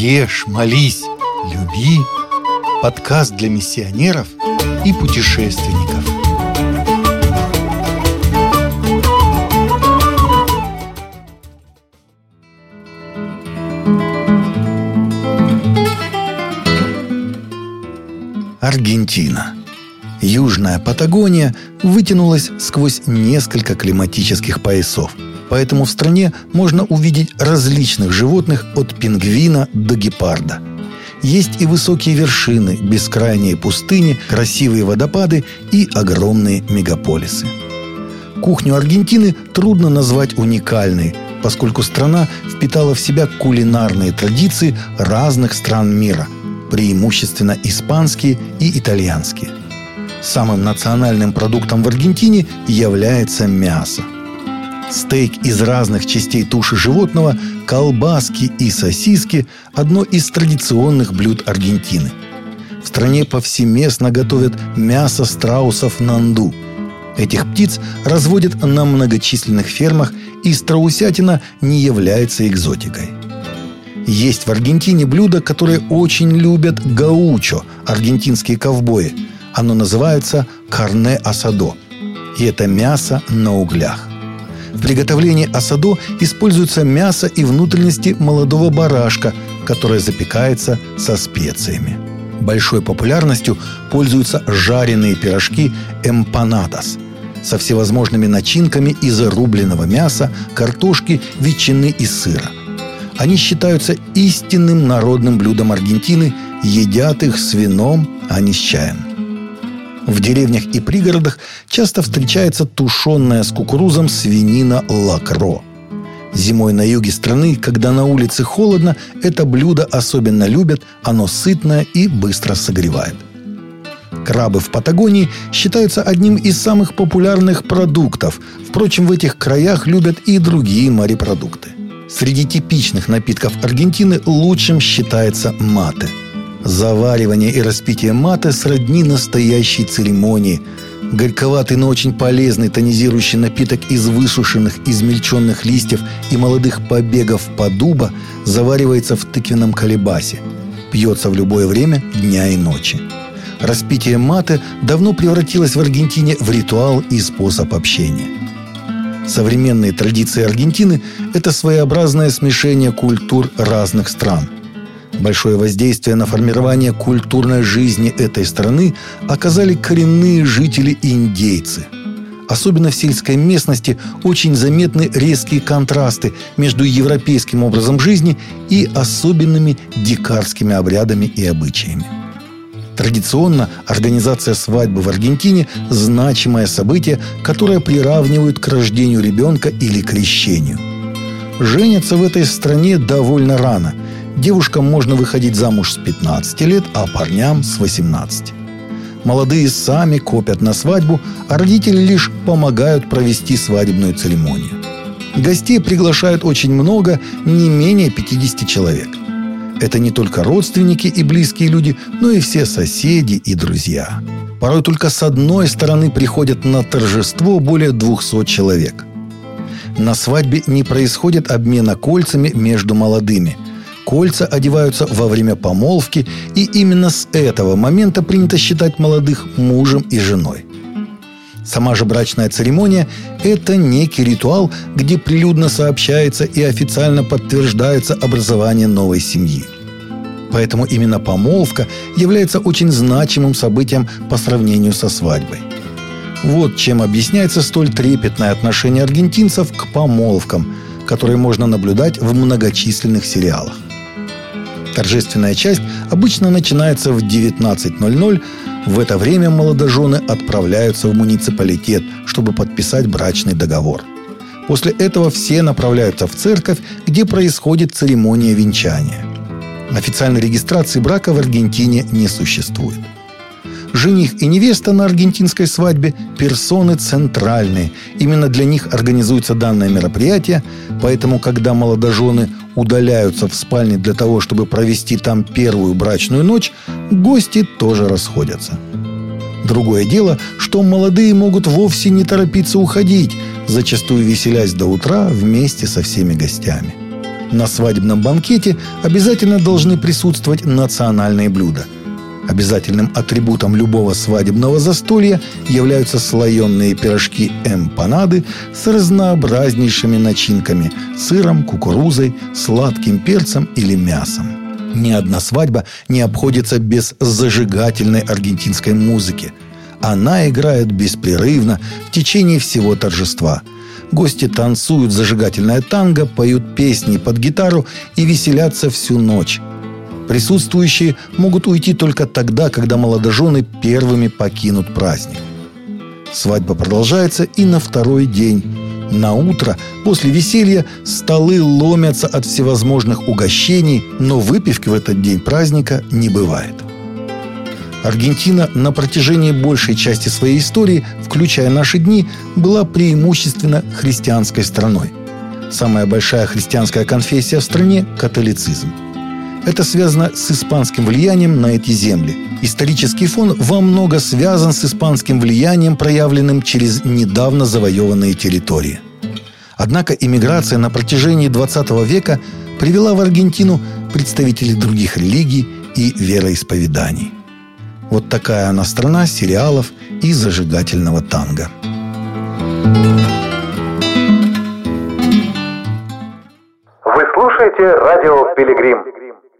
Ешь, молись, люби. Подкаст для миссионеров и путешественников. Аргентина. Южная Патагония вытянулась сквозь несколько климатических поясов – Поэтому в стране можно увидеть различных животных от пингвина до гепарда. Есть и высокие вершины, бескрайние пустыни, красивые водопады и огромные мегаполисы. Кухню Аргентины трудно назвать уникальной, поскольку страна впитала в себя кулинарные традиции разных стран мира, преимущественно испанские и итальянские. Самым национальным продуктом в Аргентине является мясо – Стейк из разных частей туши животного, колбаски и сосиски – одно из традиционных блюд Аргентины. В стране повсеместно готовят мясо страусов нанду. Этих птиц разводят на многочисленных фермах, и страусятина не является экзотикой. Есть в Аргентине блюдо, которое очень любят гаучо, аргентинские ковбои. Оно называется карне асадо. И это мясо на углях. В приготовлении асадо используются мясо и внутренности молодого барашка, которое запекается со специями. Большой популярностью пользуются жареные пирожки эмпанадос со всевозможными начинками из рубленого мяса, картошки, ветчины и сыра. Они считаются истинным народным блюдом Аргентины, едят их с вином, а не с чаем. В деревнях и пригородах часто встречается тушеная с кукурузом свинина лакро. Зимой на юге страны, когда на улице холодно, это блюдо особенно любят, оно сытное и быстро согревает. Крабы в Патагонии считаются одним из самых популярных продуктов. Впрочем, в этих краях любят и другие морепродукты. Среди типичных напитков Аргентины лучшим считается мате – Заваривание и распитие мата сродни настоящей церемонии. Горьковатый, но очень полезный тонизирующий напиток из высушенных, измельченных листьев и молодых побегов подуба заваривается в тыквенном колебасе. Пьется в любое время дня и ночи. Распитие маты давно превратилось в Аргентине в ритуал и способ общения. Современные традиции Аргентины – это своеобразное смешение культур разных стран – Большое воздействие на формирование культурной жизни этой страны оказали коренные жители-индейцы. Особенно в сельской местности очень заметны резкие контрасты между европейским образом жизни и особенными дикарскими обрядами и обычаями. Традиционно организация свадьбы в Аргентине – значимое событие, которое приравнивают к рождению ребенка или крещению. Женятся в этой стране довольно рано – Девушкам можно выходить замуж с 15 лет, а парням с 18. Молодые сами копят на свадьбу, а родители лишь помогают провести свадебную церемонию. Гостей приглашают очень много, не менее 50 человек. Это не только родственники и близкие люди, но и все соседи и друзья. Порой только с одной стороны приходят на торжество более 200 человек. На свадьбе не происходит обмена кольцами между молодыми – Кольца одеваются во время помолвки, и именно с этого момента принято считать молодых мужем и женой. Сама же брачная церемония – это некий ритуал, где прилюдно сообщается и официально подтверждается образование новой семьи. Поэтому именно помолвка является очень значимым событием по сравнению со свадьбой. Вот чем объясняется столь трепетное отношение аргентинцев к помолвкам, которые можно наблюдать в многочисленных сериалах. Торжественная часть обычно начинается в 19.00. В это время молодожены отправляются в муниципалитет, чтобы подписать брачный договор. После этого все направляются в церковь, где происходит церемония венчания. Официальной регистрации брака в Аргентине не существует. Жених и невеста на аргентинской свадьбе – персоны центральные. Именно для них организуется данное мероприятие, поэтому, когда молодожены удаляются в спальне для того, чтобы провести там первую брачную ночь, гости тоже расходятся. Другое дело, что молодые могут вовсе не торопиться уходить, зачастую веселясь до утра вместе со всеми гостями. На свадебном банкете обязательно должны присутствовать национальные блюда. Обязательным атрибутом любого свадебного застолья являются слоеные пирожки эмпанады с разнообразнейшими начинками – сыром, кукурузой, сладким перцем или мясом. Ни одна свадьба не обходится без зажигательной аргентинской музыки. Она играет беспрерывно в течение всего торжества – Гости танцуют зажигательное танго, поют песни под гитару и веселятся всю ночь. Присутствующие могут уйти только тогда, когда молодожены первыми покинут праздник. Свадьба продолжается и на второй день. На утро, после веселья, столы ломятся от всевозможных угощений, но выпивки в этот день праздника не бывает. Аргентина на протяжении большей части своей истории, включая наши дни, была преимущественно христианской страной. Самая большая христианская конфессия в стране – католицизм. Это связано с испанским влиянием на эти земли. Исторический фон во много связан с испанским влиянием, проявленным через недавно завоеванные территории. Однако иммиграция на протяжении 20 века привела в Аргентину представителей других религий и вероисповеданий. Вот такая она страна сериалов и зажигательного танго. Вы слушаете радио «Пилигрим».